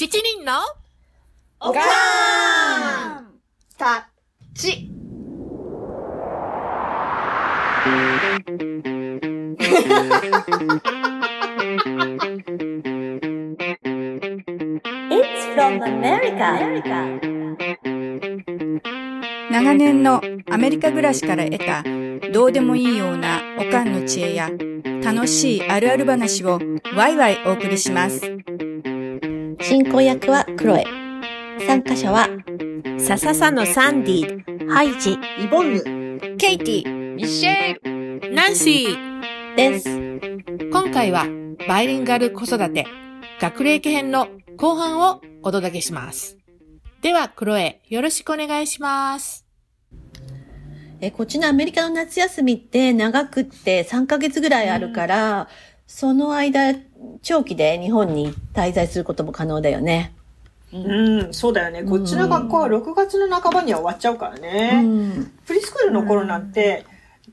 七人のおかーんたち。It's from America. 長年のアメリカ暮らしから得たどうでもいいようなおかんの知恵や楽しいあるある話をワイワイお送りします。進行役はクロエ。参加者はさささのサンディ、ハイジ、イボンヌケイティ、ミシェル、ナンシー。です。今回はバイリンガル子育て学齢期編の後半をお届けします。では、クロエ、よろしくお願いします。え、こっちのアメリカの夏休みって長くって3ヶ月ぐらいあるから、その間、長期で日本に滞在することも可能だよね。うん、そうだよね。こっちの学校は6月の半ばには終わっちゃうからね。うん。プリスクールの頃なんて、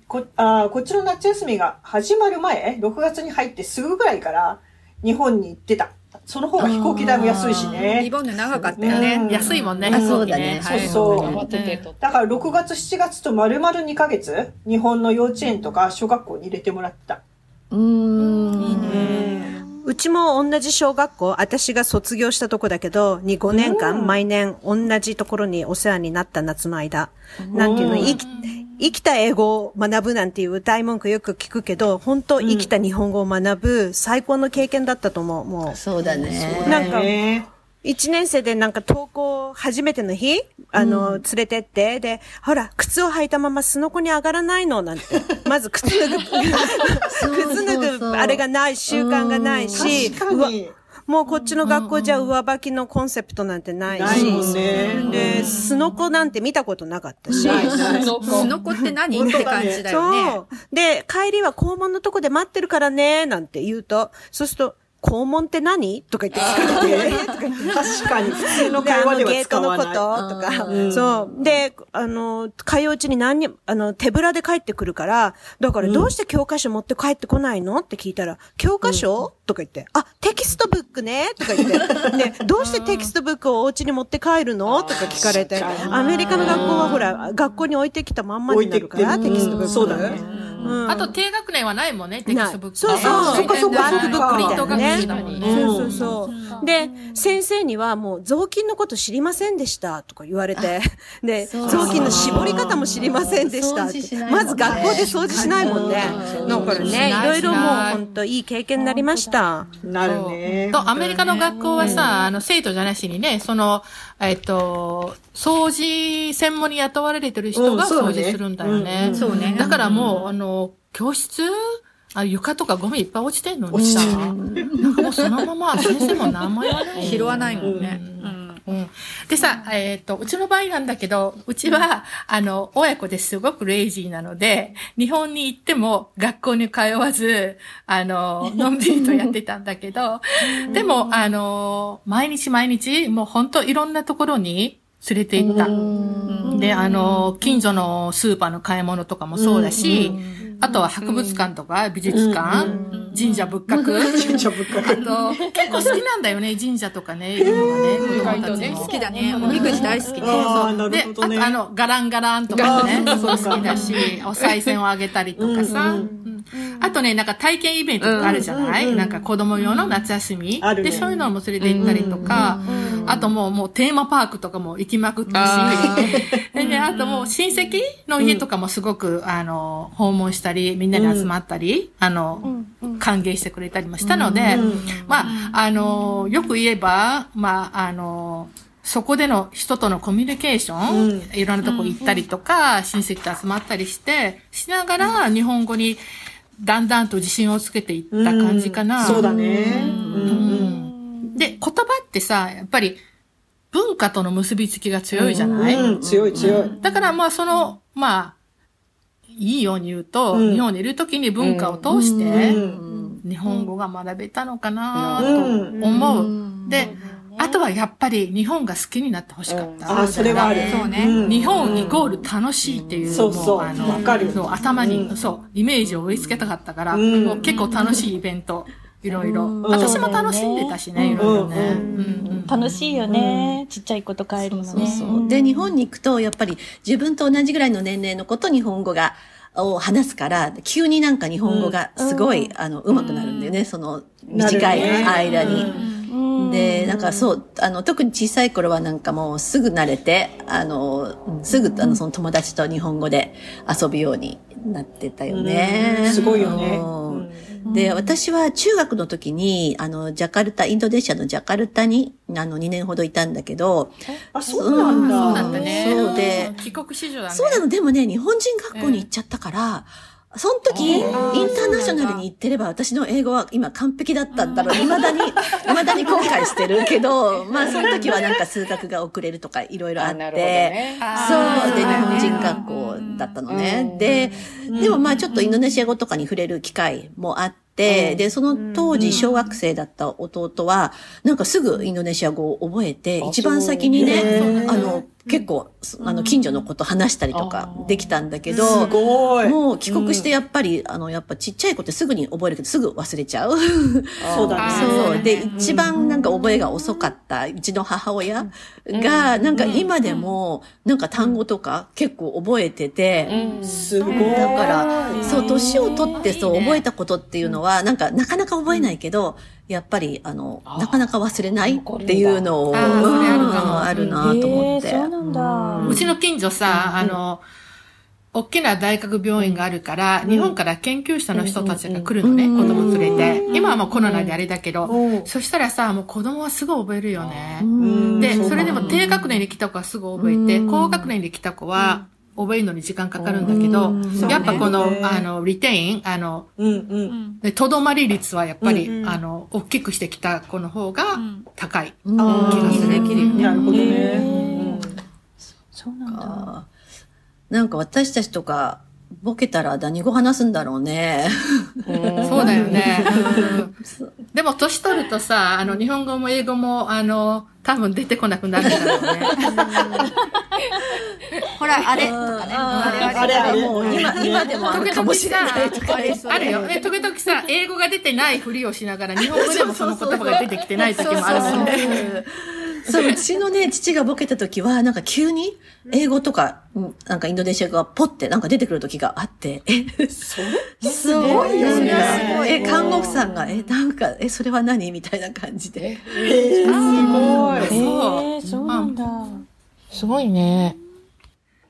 こあーこっちの夏休みが始まる前、6月に入ってすぐぐらいから日本に行ってた。その方が飛行機代も安いしリね。ボンヌ長かったよね。うん安いもんね。そうだねそうそうだから6月、7月と丸々2ヶ月、日本の幼稚園とか小学校に入れてもらってた。うーん。いいね。うちも同じ小学校、私が卒業したとこだけど、に5年間、毎年同じところにお世話になった夏の間。なんていうの、生き、生きた英語を学ぶなんていう歌い文句よく聞くけど、本当生きた日本語を学ぶ最高の経験だったと思う。もそうだね。う、なんか、ね一年生でなんか登校初めての日、あの、連れてって、で、ほら、靴を履いたまますのこに上がらないの？なんて。まず靴脱ぐ、靴脱ぐ、あれがない、習慣がないし、うわ確かに。もうこっちの学校じゃ上履きのコンセプトなんてないないもんし、ね。で、すのこなんて見たことなかったし、ないない。スノコ。って何？って感じだよね。そう。で、帰りは校門のとこで待ってるからね、なんて言うと、そうすると、校門って何？とか言って聞かれて、確かに。普通の会話ではのゲートのこ使わない。ととか、うん。そう。で、あの、通ううちに何に、あの、手ぶらで帰ってくるから、だからどうして教科書持って帰ってこないの？って聞いたら、教科書、とか言って、あ、 textbook ね？とか言って、で、どうして textbook をお家に持って帰るの？とか聞かれて、アメリカの学校はほら、学校に置いてきたまんまになるから、置いてきて textbook。そうだね。うんあと、低学年はないもんね、 textbook。そうそうそっかそっかワークブックプリントがね。そうそうそう。で、先生にはもう雑巾のこと知りませんでしたとか言われて、で、雑巾の絞り方も知りませんでしたまず学校で掃除しないもんね。だからね、いろいろもう本当いい経験になりました。なるね。と、アメリカの学校はさ、あの、生徒じゃなしにね、その、えっと、掃除専門に雇われてる人が掃除するんだよね。うんそうね。だからもう、あの、教室？あ床とかゴミいっぱい落ちてんのにさ、なんかもうそのまま先生も何も言わない。拾わないもんね。うんでさ、えっ、と、うちの場合なんだけど、うちは、あの、親子ですごくレイジーなので、日本に行っても学校に通わず、あの、のんびりとやってたんだけど、でも、あの、毎日毎日、もう本当いろんなところに連れて行った。で、あの、近所のスーパーの買い物とかもそうだし、あとは博物館とか美術館、神社仏閣、神社仏閣。あと、結構好きなんだよね、神社とかね、いうのがね、子供たちも。好きだね。おみくじ大好きね。ああ、なで、るほどね。あとあの、ガランガランとかね、そう好きだし、お賽銭をあげたりとかさ。うんあとね、なんか体験イベントとかあるじゃない、なんか子供用の夏休み？で、そういうのも連れて行ったりとか、あともう、もうテーマパークとかも行きまくったし、でね、あともう親戚の家とかもすごく、あの、訪問したり、みんなで集まったり、あの、歓迎してくれたりもしたので、まあ、あの、よく言えば、まあ、あの、そこでの人とのコミュニケーション、いろんなとこ行ったりとか、親戚と集まったりして、しながら日本語にだんだんと自信をつけていった感じかな。そうだね。うんうん。で、言葉ってさ、やっぱり文化との結びつきが強いじゃない、うん、強い強い。だからまあその、まあ、いいように言うと、うん。日本にいるときに文化を通して、うん日本語が学べたのかなと思う。で、あとはやっぱり日本が好きになってほしかった。ああ、それはある。そうね。ん。日本イコール楽しいっていう、そうそう。もあのわかる。そう頭に、そう、イメージを追いつけたかったから、うん。もう結構楽しいイベント、いろいろ。うん。私も楽しんでたしね、いろいろね。楽しいよね。ちっちゃい子と帰るのね。そうそう。で、日本に行くと、やっぱり自分と同じぐらいの年齢の子と日本語が、を話すから、急になんか日本語がすごい、あの、上手くなるんだよね、その短い間に。で、なんかそう、あの、特に小さい頃はなんかもうすぐ慣れて、あの、すぐ、あの、その友達と日本語で遊ぶようになってたよね。うん。すごいよねで、私は中学の時に、あの、ジャカルタ、インドネシアのジャカルタに、あの、2年ほどいたんだけど、あ、そうなんだ。そうだったね。そうでん帰国子女だね。そうなの、でもね、日本人学校に行っちゃったから、その時、インターナショナルに行ってれば、私の英語は今完璧だったんだろう。未だに、未だに後悔してるけど、まあその時はなんか数学が遅れるとかいろいろあって、ね。そう。で、日本人学校だったのね。で、でもまあちょっとインドネシア語とかに触れる機会もあって、で、その当時小学生だった弟は、なんかすぐインドネシア語を覚えて、一番先にね、あの、結構、あの、近所の子と話したりとかできたんだけど、すごい。もう帰国してやっぱり、あの、やっぱちっちゃい子ってすぐに覚えるけど、すぐ忘れちゃう。そうだね。そう。で、一番なんか覚えが遅かった、うちの母親が、なんか今でも、なんか単語とか結構覚えてて、すごい。だから、そう、年を取ってそう、覚えたことっていうのは、なんか、なかなか覚えないけど、やっぱり、あの、なかなか忘れないっていうのを、あるかも。うんあるなと思って。そうなんだ。うちの近所さ、あの、大きな大学病院があるから、日本から研究者の人たちが来るのね、子供連れて。今はもうコロナであれだけど、そしたらさ、もう子供はすぐ覚えるよね。で、それでも低学年に来た子はすぐ覚えて、高学年に来た子は覚えるのに時間かかるんだけど、やっぱこの、あの、リテイン、あの、うんうん。でとどまり率はやっぱり、あの、大きくしてきた子の方が高い。気がするなるほどね。そうなんだ。なんか私たちとか、ボケたら何語話すんだろうね。そうだよね。も、年取るとさ、あの、日本語も英語も、あの、多分出てこなくなるんだろうね。ほら、あれとかね。あれあれあれもう今、今でもあるかもしれさないとか。、あるよ。ね、時々さ、英語が出てないふりをしながら、日本語でもその言葉が出てきてない時もあるもんね。そう、うちのね、父がボケた時は、なんか急に英語とか、うんなんかインドネシア語がポってなんか出てくる時があって、え、そすごいよねすご。いえ、看護婦さんが、え、なんか、え、それは何？みたいな感じで。えー、すごい。そうへえ、そうなんだ。すごいね。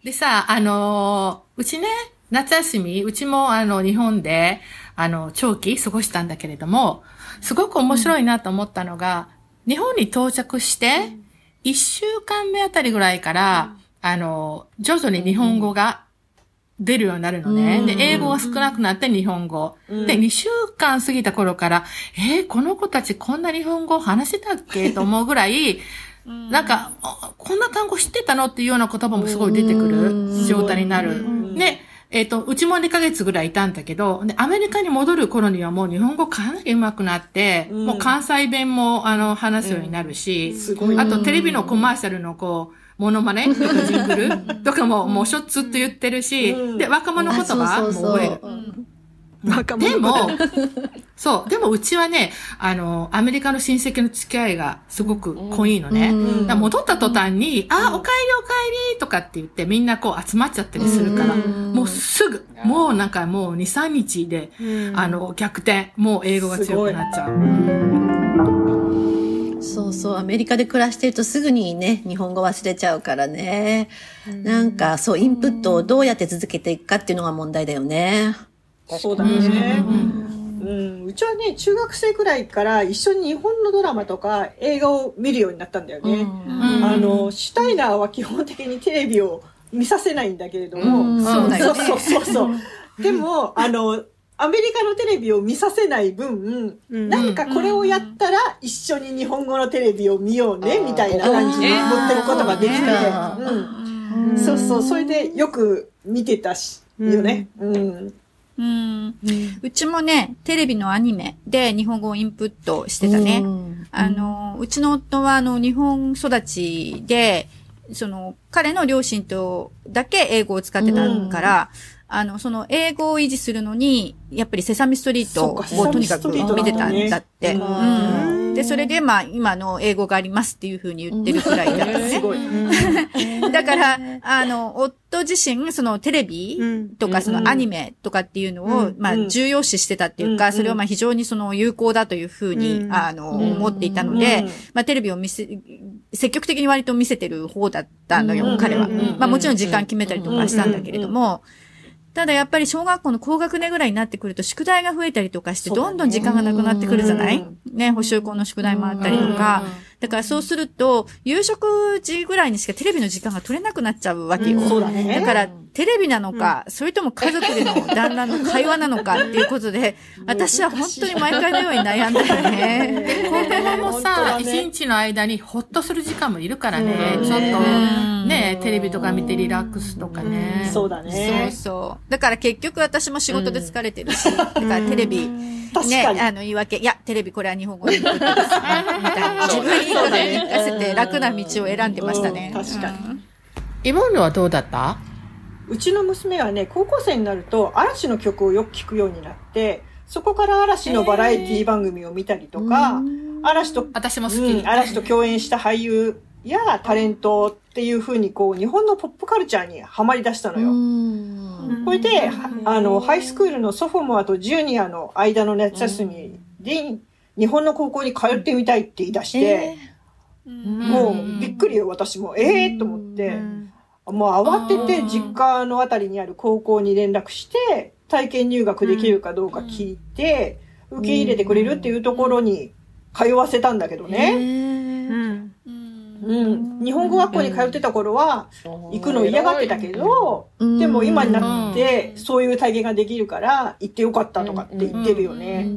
でさ、あのーうちね、夏休み、うちもあの、日本で、あの、長期過ごしたんだけれども、すごく面白いなと思ったのが、日本に到着して、一週間目あたりぐらいから、あの、徐々に日本語が出るようになるのね。で、英語が少なくなって日本語。で、2週間過ぎた頃から、えーこの子たちこんな日本語話せたっけ？と思うぐらい、なんか、あこんな単語知ってたの？っていうような言葉もすごい出てくる状態になる。で、えっ、と、うちも2ヶ月ぐらいいたんだけど、で、アメリカに戻る頃にはもう日本語かなり上手くなって、もう関西弁も、あの、話すようになるし、あとテレビのコマーシャルのこう、モノマネ？とかジングル？とかももうしょっつっと言ってるし、で、若者言葉？も覚える。でも、そう、でもうちはね、あの、アメリカの親戚の付き合いがすごく濃いのね。戻った途端に、あ、お帰りお帰りとかって言ってみんなこう集まっちゃったりするから、もうすぐ、もうなんかもう2、3日で、あの、逆転、もう英語が強くなっちゃう。そうそう、アメリカで暮らしてるとすぐにね、日本語忘れちゃうからね。なんか、そう、インプットをどうやって続けていくかっていうのが問題だよね。そうだね。うん、うちはね、中学生くらいから一緒に日本のドラマとか映画を見るようになったん。だよね。あの、シュタイナーは基本的にテレビを見させないん。だけれども、そうだよね。そうそうそうそう。でも、あの、アメリカのテレビを見させない分、なん。かこれをやったら一緒に日本語のテレビを見ようね、みたいな感じに持っていくことができて、うん。そうそう、それでよく見てたし、よね。うん。うん。うちもね、テレビのアニメで日本語をインプットしてたね。あの、うちの夫はあの、日本育ちで、その、彼の両親とだけ英語を使ってたから、あの、その英語を維持するのに、やっぱりセサミストリートをとにかく見てたんだって。うんうんで、それでまあ、今の英語がありますっていうふうに言ってるくらいだったのね。すごい。だから、あの、夫自身、そのテレビとか、そのアニメとかっていうのを、まあ、重要視してたっていうか、それをまあ、非常にその有効だというふうに、あの、思っていたので、まあ、テレビを見せ、積極的に割と見せてる方だったのよ、彼は。まあ、もちろん時間決めたりとかしたんだけれども、ただやっぱり小学校の高学年ぐらいになってくると宿題が増えたりとかしてどんどん時間がなくなってくるじゃない？ね、補習校の宿題もあったりとか。だからそうすると、夕食時ぐらいにしかテレビの時間が取れなくなっちゃうわけよ。そうだねだから、テレビなのか、それとも家族での旦那の会話なのかっていうことで、私は本当に毎回のように悩んだよね。子供もさ、一、日の間にほっとする時間もいるからね。ちょっと、ね、テレビとか見てリラックスとかね。そうだそうね。そう。だから結局私も仕事で疲れてるし、だからテレビ、ね、確かに。あの言い訳、いや、テレビこれは日本語に言ってです。ね、みたいな。自分に言いことに聞かせて楽な道を選んでましたね。うん。確かに。うん。イボンヌはどうだった？うちの娘はね、高校生になると嵐の曲をよく聴くようになって、そこから嵐のバラエティ番組を見たりとか、嵐と、私も好き。うん、嵐と共演した俳優やタレントっていう風にこう、日本のポップカルチャーにはまり出したのよ。これで、はあの、ハイスクールのソフォモアとジュニアの間の夏休みで、日本の高校に通ってみたいって言い出して、もうびっくりよ、私も。ええー、と思って、もう慌てて実家のあたりにある高校に連絡して、体験入学できるかどうか聞いて、受け入れてくれるっていうところに通わせたんだけどね。うん。うん。日本語学校に通ってた頃は、行くの嫌がってたけど、うんでも今になって、そういう体験ができるから、行ってよかったとかって言ってるよね。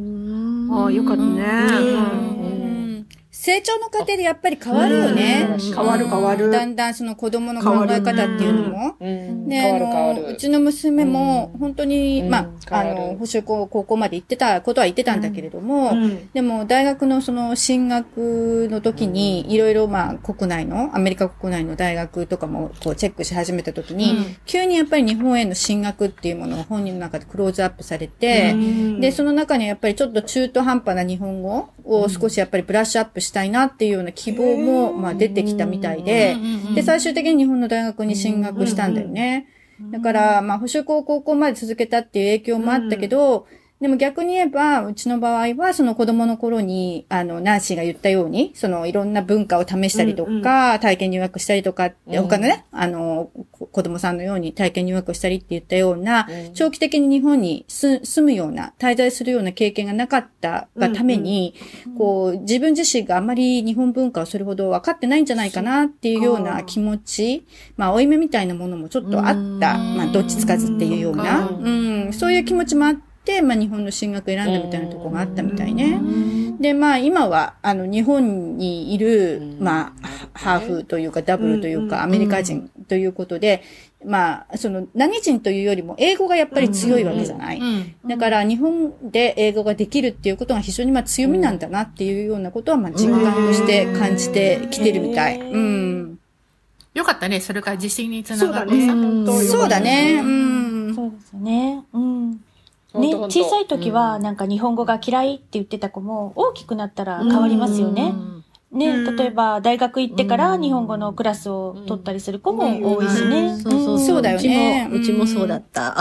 ああ、よかったね。うん成長の過程でやっぱり変わるよね。うん。変わる変わる。だんだんその子供の考え方っていうのも。変わあの、る変わる。うちの娘も、本当に、うん。まあ、あの、補習校、高校まで行ってたことは言ってたんだけれども、うん。でも、大学のその進学の時に、いろいろまあ、国内の、アメリカ国内の大学とかも、こう、チェックし始めた時に、急にやっぱり日本への進学っていうものが本人の中でクローズアップされて、で、その中にはやっぱりちょっと中途半端な日本語を少しやっぱりブラッシュアップしたいなっていうような希望も、まあ出てきたみたいで、で、最終的に日本の大学に進学したんだよね。だから、まあ、補習校高校まで続けたっていう影響もあったけど、でも逆に言えば、うちの場合は、その子供の頃に、あの、ナンシーが言ったように、そのいろんな文化を試したりとか、体験入学したりとかって、他のね、あの、こ子供さんのように体験入学したりって言ったような、長期的に日本に住住むような、滞在するような経験がなかったがために、こう、自分自身があまり日本文化をそれほど分かってないんじゃないかなっていうような気持ち、まあ、負い目みたいなものもちょっとあった。まあ、どっちつかずっていうような、うん、そういう気持ちもあって、まあ、日本の進学選んだみたいなところがあったみたいね。で、まあ、今は、あの、日本にいる、まあ、ハーフというか、ダブルというか、アメリカ人ということで、まあ、その、何人というよりも、英語がやっぱり強いわけじゃない。だから、日本で英語ができるっていうことが非常にまあ強みなんだなっていうようなことは、まあ、実感として感じてきてるみたい。うん。よかったね。それから自信につなそうだね。がってさ。本当そうだね。うん。そうですね。うん。ね小さい時はなんか日本語が嫌いって言ってた子も大きくなったら変わりますよね。ね、例えば大学行ってから日本語のクラスを取ったりする子も多いしね。そうそうそう。そうだよね。うちも、うちもそうだった。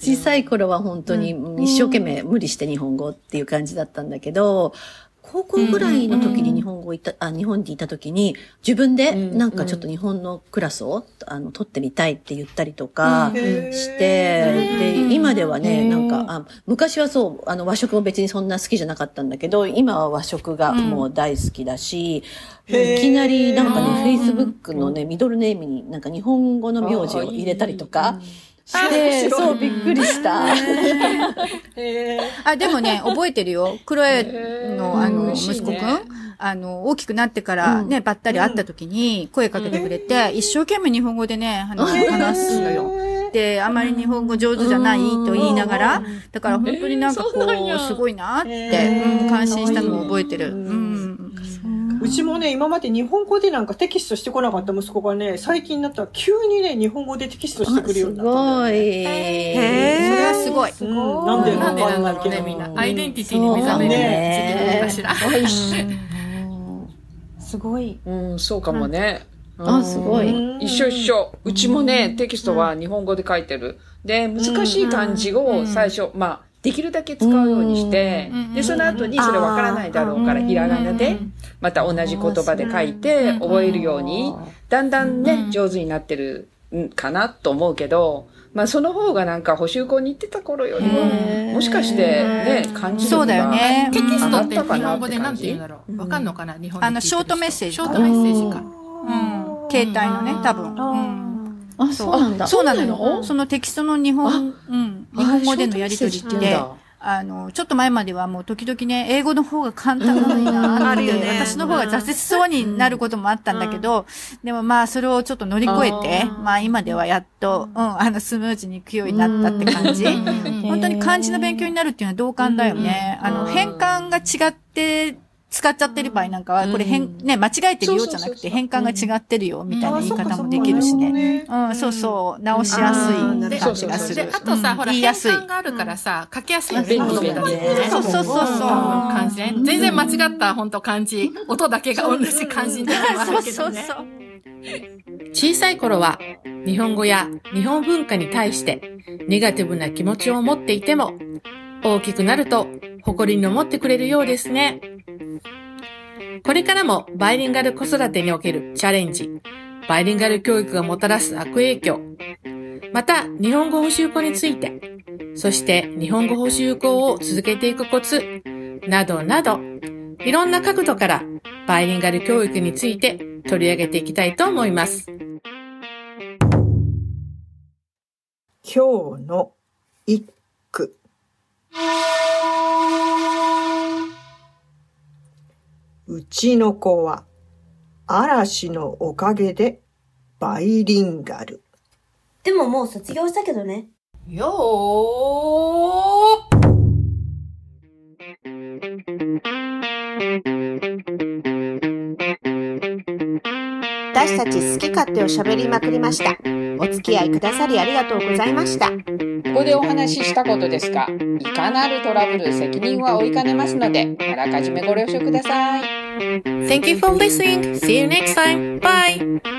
小さい頃は本当に一生懸命無理して日本語っていう感じだったんだけど、高校ぐらいの時に日本語いた、あ、日本にいた時に、自分でなんかちょっと日本のクラスを、あの、取ってみたいって言ったりとかして、で、今ではね、なんか、あ昔はそう、あの、和食も別にそんな好きじゃなかったんだけど、今は和食がもう大好きだし、いきなりなんかね、Facebook のね、ミドルネームになんか日本語の名字を入れたりとか、して、そう、びっくりした。あ、でもね、覚えてるよ。クロエの、あの、息子くん？あの、大きくなってからね、ばったり会った時に声かけてくれて、一生懸命日本語でね、話すのよ。で、あまり日本語上手じゃないと言いながら、だから本当になんかこう、すごいなって、うん、感心したのを覚えてる。うん。うちもね、今まで日本語でなんかテキストしてこなかった息子がね、最近になったら急にね、日本語でテキストしてくるようになったんだよ。ごい。へそれはすごい。うん、なんでなんでなんだろうね、わかんないけど。みんな。アイデンティティに目覚めるねかしら。すごい。うん、そうかもね。あ、すごい。うん一緒一緒。うちもね、テキストは日本語で書いてる。で、難しい漢字を最初、まあ、できるだけ使うようにして、で、その後にそれわからないだろうから、ひらがなで、また同じ言葉で書いて、覚えるように、だんだんね、上手になってるんかなと思うけど、まあ、その方がなんか補習校に行ってた頃よりも、もしかしてね、漢字そうだよねテキストって上がったか日なって感本語でなんて言うんじだろうわかんのかな？日本あのショートメッセージショートメッセージか。うん。携帯のね、多分。うん。あ、そうなんだ。そうな。のその？テキストの日本、うん。日本語でのやりとりってあの、ちょっと前まではもう時々ね、英語の方が簡単なのになって、あるよね。私の方が挫折しそうになることもあったんだけど、でもまあそれをちょっと乗り越えて、まあ今ではやっと、うん、あのスムーズにいくようになったって感じ。本当に漢字の勉強になるっていうのは同感だよね。あの、変換が違って、使っちゃってる場合なんかは、これ変、ね、間違えてるよじゃなくて、変換が違ってるよ、みたいな言い方もできるしね。うん、そうそう、直しやすい感じがすで、る。あとさ、ほら、変言いやすい。換があるからさ、書きやすいよね。便利子供たちにねそうそうそうそう。漢字ね。全然間違った、本当漢字。音だけが同じ漢字になるのもあるけどね。そう小さい頃は、日本語や日本文化に対して、ネガティブな気持ちを持っていても、大きくなると、誇りに思ってくれるようですね。これからも、バイリンガル子育てにおけるチャレンジ、バイリンガル教育がもたらす悪影響、また、日本語補習校について、そして日本語補習校を続けていくコツ、などなど、いろんな角度からバイリンガル教育について取り上げていきたいと思います。今日の一うちの子は嵐のおかげでバイリンガル。でももう卒業したけどね。よー私たち好き勝手を喋りまくりました。お付き合いくださりありがとうございました。ここでお話ししたことですが、いかなるトラブル責任は負いかねますので、あらかじめご了承ください。Thank you for listening. See you next time. Bye.